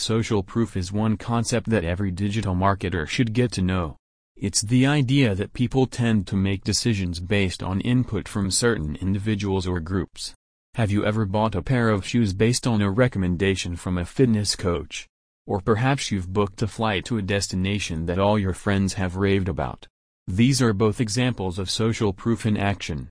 Social proof is one concept that every digital marketer should get to know. It's the idea that people tend to make decisions based on input from certain individuals or groups. Have you ever bought a pair of shoes based on a recommendation from a fitness coach? Or perhaps you've booked a flight to a destination that all your friends have raved about. These are both examples of social proof in action.